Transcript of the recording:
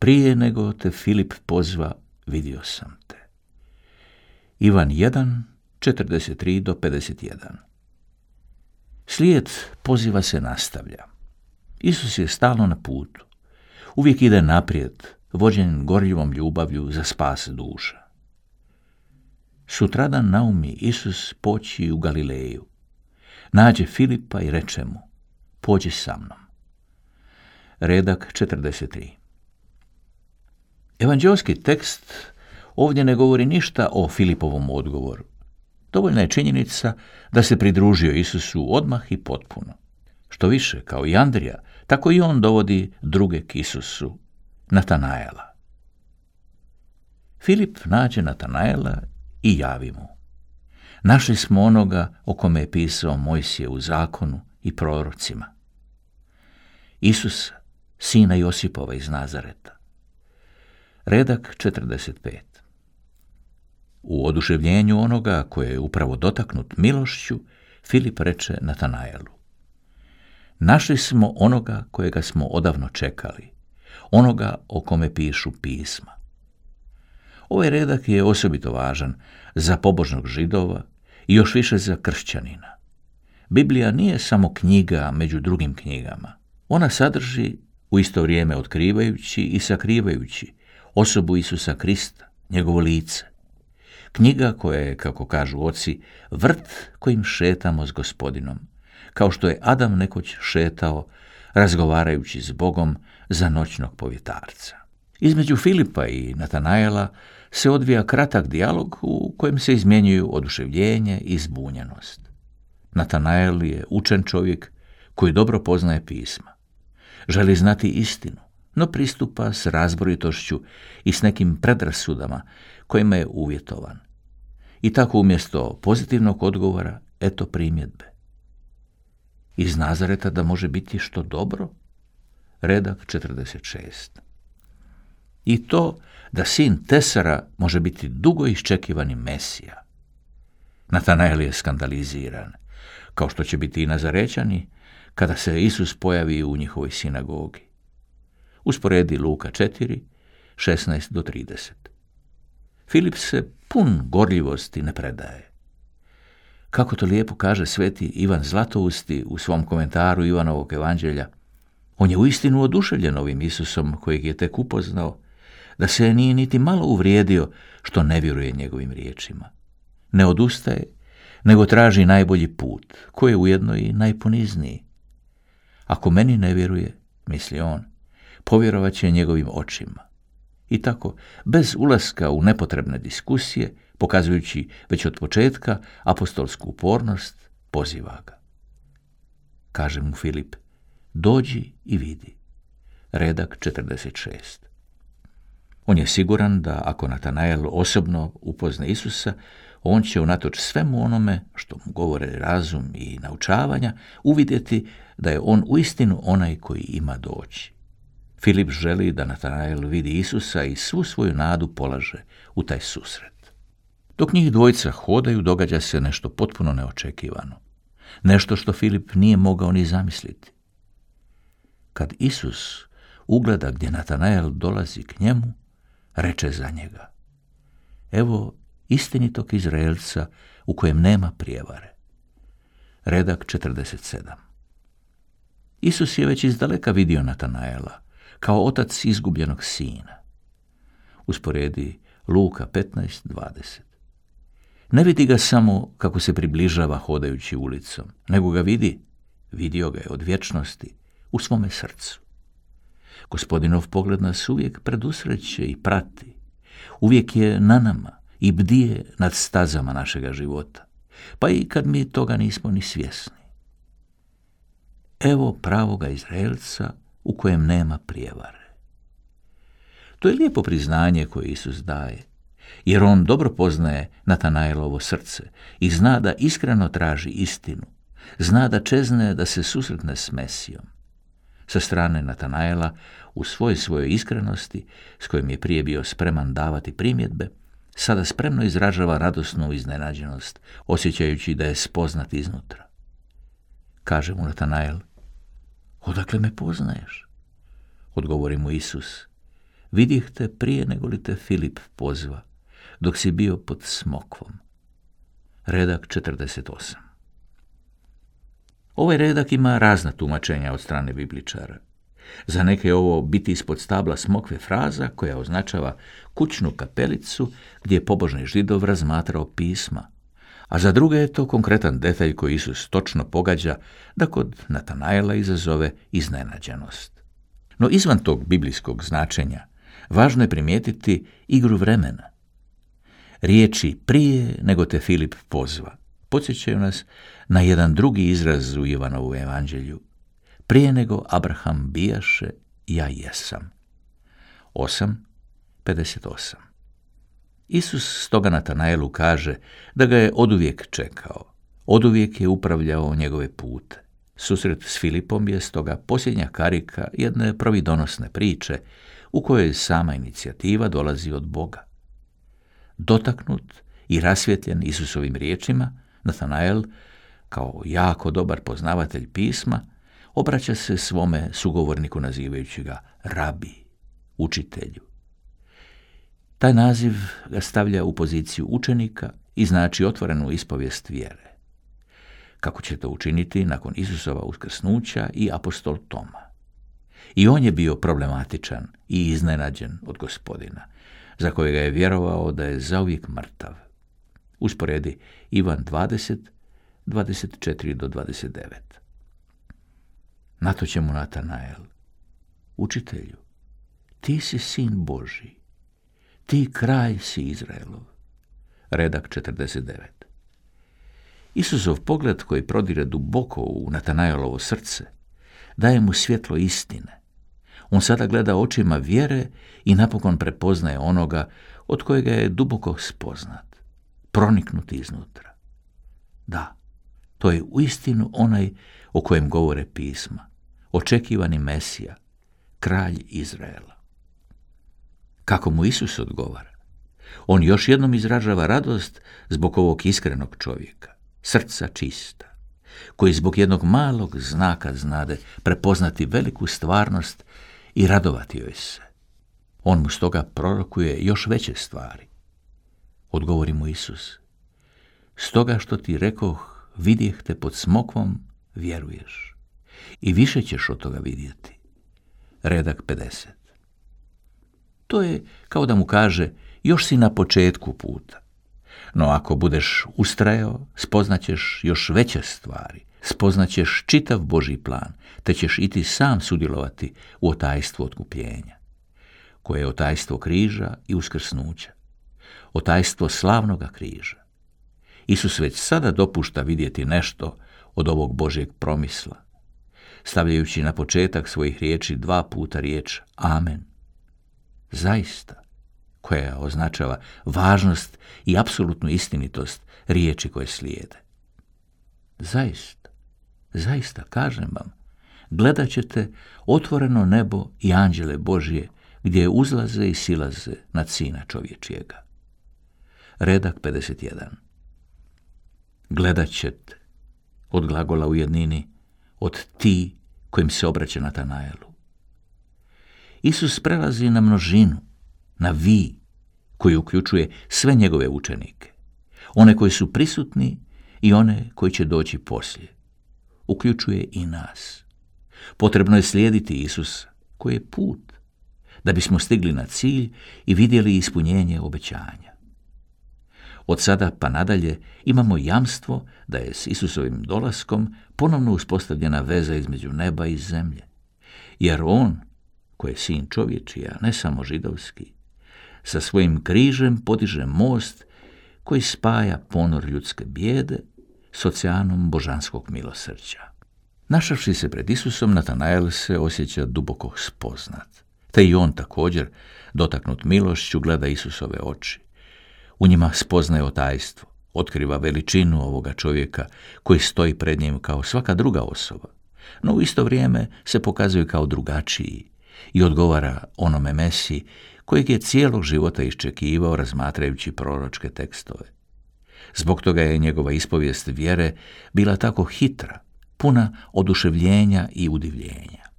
prije nego te Filip pozva, vidio sam te. Ivan 1, 43 do 51 Slijed poziva se nastavlja. Isus je stalno na putu. Uvijek ide naprijed, vođen gorljivom ljubavlju za spas duša. Sutradan naumi Isus poći u Galileju. Nađe Filipa i reče mu, pođi sa mnom. Redak 43 Evanđelski tekst ovdje ne govori ništa o Filipovom odgovoru. Dovoljna je činjenica da se pridružio Isusu odmah i potpuno. Što više, kao i Andrija, tako i on dovodi druge k Isusu, Natanaela. Filip nađe Natanaela i javi mu. Našli smo onoga o kome je pisao Mojsije u zakonu i prorocima. Isus, sina Josipova iz Nazareta. Redak 45. U oduševljenju onoga koje je upravo dotaknut milošću, Filip reče Natanaelu. Našli smo onoga kojega smo odavno čekali, onoga o kome pišu pisma. Ovaj redak je osobito važan za pobožnog židova i još više za kršćanina. Biblija nije samo knjiga među drugim knjigama. Ona sadrži, u isto vrijeme otkrivajući i sakrivajući, osobu Isusa Krista, njegovo lice. Knjiga koja je, kako kažu oci, vrt kojim šetamo s gospodinom, kao što je Adam nekoć šetao, razgovarajući s Bogom za noćnog povjetarca. Između Filipa i Natanaela se odvija kratak dijalog u kojem se izmjenjuju oduševljenje i zbunjenost. Natanael je učen čovjek koji dobro poznaje pisma. Želi znati istinu, no pristupa s razboritošću i s nekim predrasudama kojima je uvjetovan. I tako umjesto pozitivnog odgovora, eto primjedbe. Iz Nazareta da može biti što dobro? Redak 46. I to da sin Tesara može biti dugo iščekivani Mesija. Natanael je skandaliziran, kao što će biti i Nazarećani, kada se Isus pojavi u njihovoj sinagogi. Usporedi Luka 4, 16 do 30. Filip se pun gorljivosti ne predaje. Kako to lijepo kaže sveti Ivan Zlatousti u svom komentaru Ivanovog evanđelja, on je uistinu oduševljen ovim Isusom kojeg je tek upoznao, da se nije niti malo uvrijedio što ne vjeruje njegovim riječima. Ne odustaje, nego traži najbolji put, koji je ujedno i najponizniji. Ako meni ne vjeruje, misli on, povjerovat će njegovim očima. I tako, bez ulaska u nepotrebne diskusije, pokazujući već od početka apostolsku upornost, poziva ga. Kaže mu Filip, dođi i vidi. Redak 46. On je siguran da ako Natanael osobno upozna Isusa, on će unatoč svemu onome što mu govore razum i naučavanja uvidjeti da je on uistinu onaj koji ima doći. Filip želi da Natanael vidi Isusa i svu svoju nadu polaže u taj susret. Dok njih dvojica hodaju, događa se nešto potpuno neočekivano. Nešto što Filip nije mogao ni zamisliti. Kad Isus ugleda gdje Natanael dolazi k njemu, reče za njega. Evo istinitog Izraelca u kojem nema prijevare. Redak 47 Isus je već izdaleka vidio Natanaela, kao otac izgubljenog sina. Usporedi Luka 15.20. Ne vidi ga samo kako se približava hodajući ulicom, nego ga vidi, vidio ga je od vječnosti, u svome srcu. Gospodinov pogled nas uvijek predusreće i prati. Uvijek je na nama i bdije nad stazama našega života, pa i kad mi toga nismo ni svjesni. Evo pravoga Izraelca u kojem nema prijevare. To je lijepo priznanje koje Isus daje, jer on dobro poznaje Natanaelovo srce i zna da iskreno traži istinu, zna da čezne da se susretne s Mesijom. Sa strane Natanaela, u svoj svojoj iskrenosti, s kojim je prije bio spreman davati primjedbe, sada spremno izražava radosnu iznenađenost, osjećajući da je spoznat iznutra. Kaže mu Natanael, odakle me poznaješ? Odgovori mu Isus, vidih te prije nego li te Filip pozva, dok si bio pod smokvom. Redak 48 Ovaj redak ima razna tumačenja od strane bibličara. Za neke je ovo biti ispod stabla smokve fraza koja označava kućnu kapelicu gdje je pobožni židov razmatrao pisma, a za druge je to konkretan detalj koji Isus točno pogađa da kod Natanaela izazove iznenađenost. No izvan tog biblijskog značenja važno je primijetiti igru vremena. Riječi prije nego te Filip pozva podsjećaju nas na jedan drugi izraz u Ivanovu evanđelju. Prije nego Abraham bijaše, ja jesam. 8.58 Isus stoga Natanaelu kaže da ga je oduvijek čekao, oduvijek je upravljao njegove pute. Susret s Filipom je stoga posljednja karika jedne providonosne priče u kojoj sama inicijativa dolazi od Boga. Dotaknut i rasvjetljen Isusovim riječima, Natanael, kao jako dobar poznavatelj pisma, obraća se svome sugovorniku nazivajući ga rabi, učitelju. Taj naziv ga stavlja u poziciju učenika i znači otvorenu ispovijest vjere. Kako će to učiniti nakon Isusova uskrsnuća i apostol Toma. I on je bio problematičan i iznenađen od gospodina, za kojega je vjerovao da je zauvijek mrtav. Usporedi Ivan 20, 24 do 29. Na to će mu Natanael. Učitelju, ti si sin Boži, ti kralj si Izraelov. Redak 49. Isusov pogled koji prodire duboko u Natanaelovo srce, daje mu svjetlo istine. On sada gleda očima vjere i napokon prepoznaje onoga od kojega je duboko spoznat, proniknuti iznutra. Da, to je uistinu onaj o kojem govore pisma, očekivani Mesija, kralj Izraela. Kako mu Isus odgovara? On još jednom izražava radost zbog ovog iskrenog čovjeka, srca čista, koji zbog jednog malog znaka znade prepoznati veliku stvarnost i radovati joj se. On mu stoga prorokuje još veće stvari. Odgovori mu Isus. Stoga što ti rekoh, vidjeh te pod smokvom, vjeruješ. I više ćeš od toga vidjeti. Redak 50. To je kao da mu kaže, još si na početku puta. No ako budeš ustrajao, spoznaćeš još veće stvari, spoznaćeš čitav Boži plan, te ćeš i ti sam sudjelovati u otajstvu otkupljenja, koje je otajstvo križa i uskrsnuća, otajstvo slavnoga križa. Isus već sada dopušta vidjeti nešto od ovog Božjeg promisla, stavljajući na početak svojih riječi dva puta riječ Amen. Zaista, koja označava važnost i apsolutnu istinitost riječi koje slijede. Zaista, zaista, kažem vam, gledat ćete otvoreno nebo i anđele Božije gdje uzlaze i silaze nad sina čovječijega. Redak 51 Gledat ćete od glagola u jednini, od ti kojim se obraća Natanaelu. Isus prelazi na množinu, na vi, koji uključuje sve njegove učenike, one koji su prisutni i one koji će doći poslije. Uključuje i nas. Potrebno je slijediti Isus, koji je put, da bismo stigli na cilj i vidjeli ispunjenje obećanja. Od sada pa nadalje imamo jamstvo da je s Isusovim dolaskom ponovno uspostavljena veza između neba i zemlje, jer On, koji je sin čovječija, ne samo židovski, sa svojim križem podiže most koji spaja ponor ljudske bijede s oceanom božanskog milosrđa. Našavši se pred Isusom, Natanael se osjeća duboko spoznat. Te i on također, dotaknut milošću, gleda Isusove oči. U njima spoznaje otajstvo, otkriva veličinu ovoga čovjeka koji stoji pred njim kao svaka druga osoba, no u isto vrijeme se pokazuje kao drugačiji i odgovara onome Mesiji kojeg je cijelog života iščekivao razmatrajući proročke tekstove. Zbog toga je njegova ispovijest vjere bila tako hitra, puna oduševljenja i udivljenja.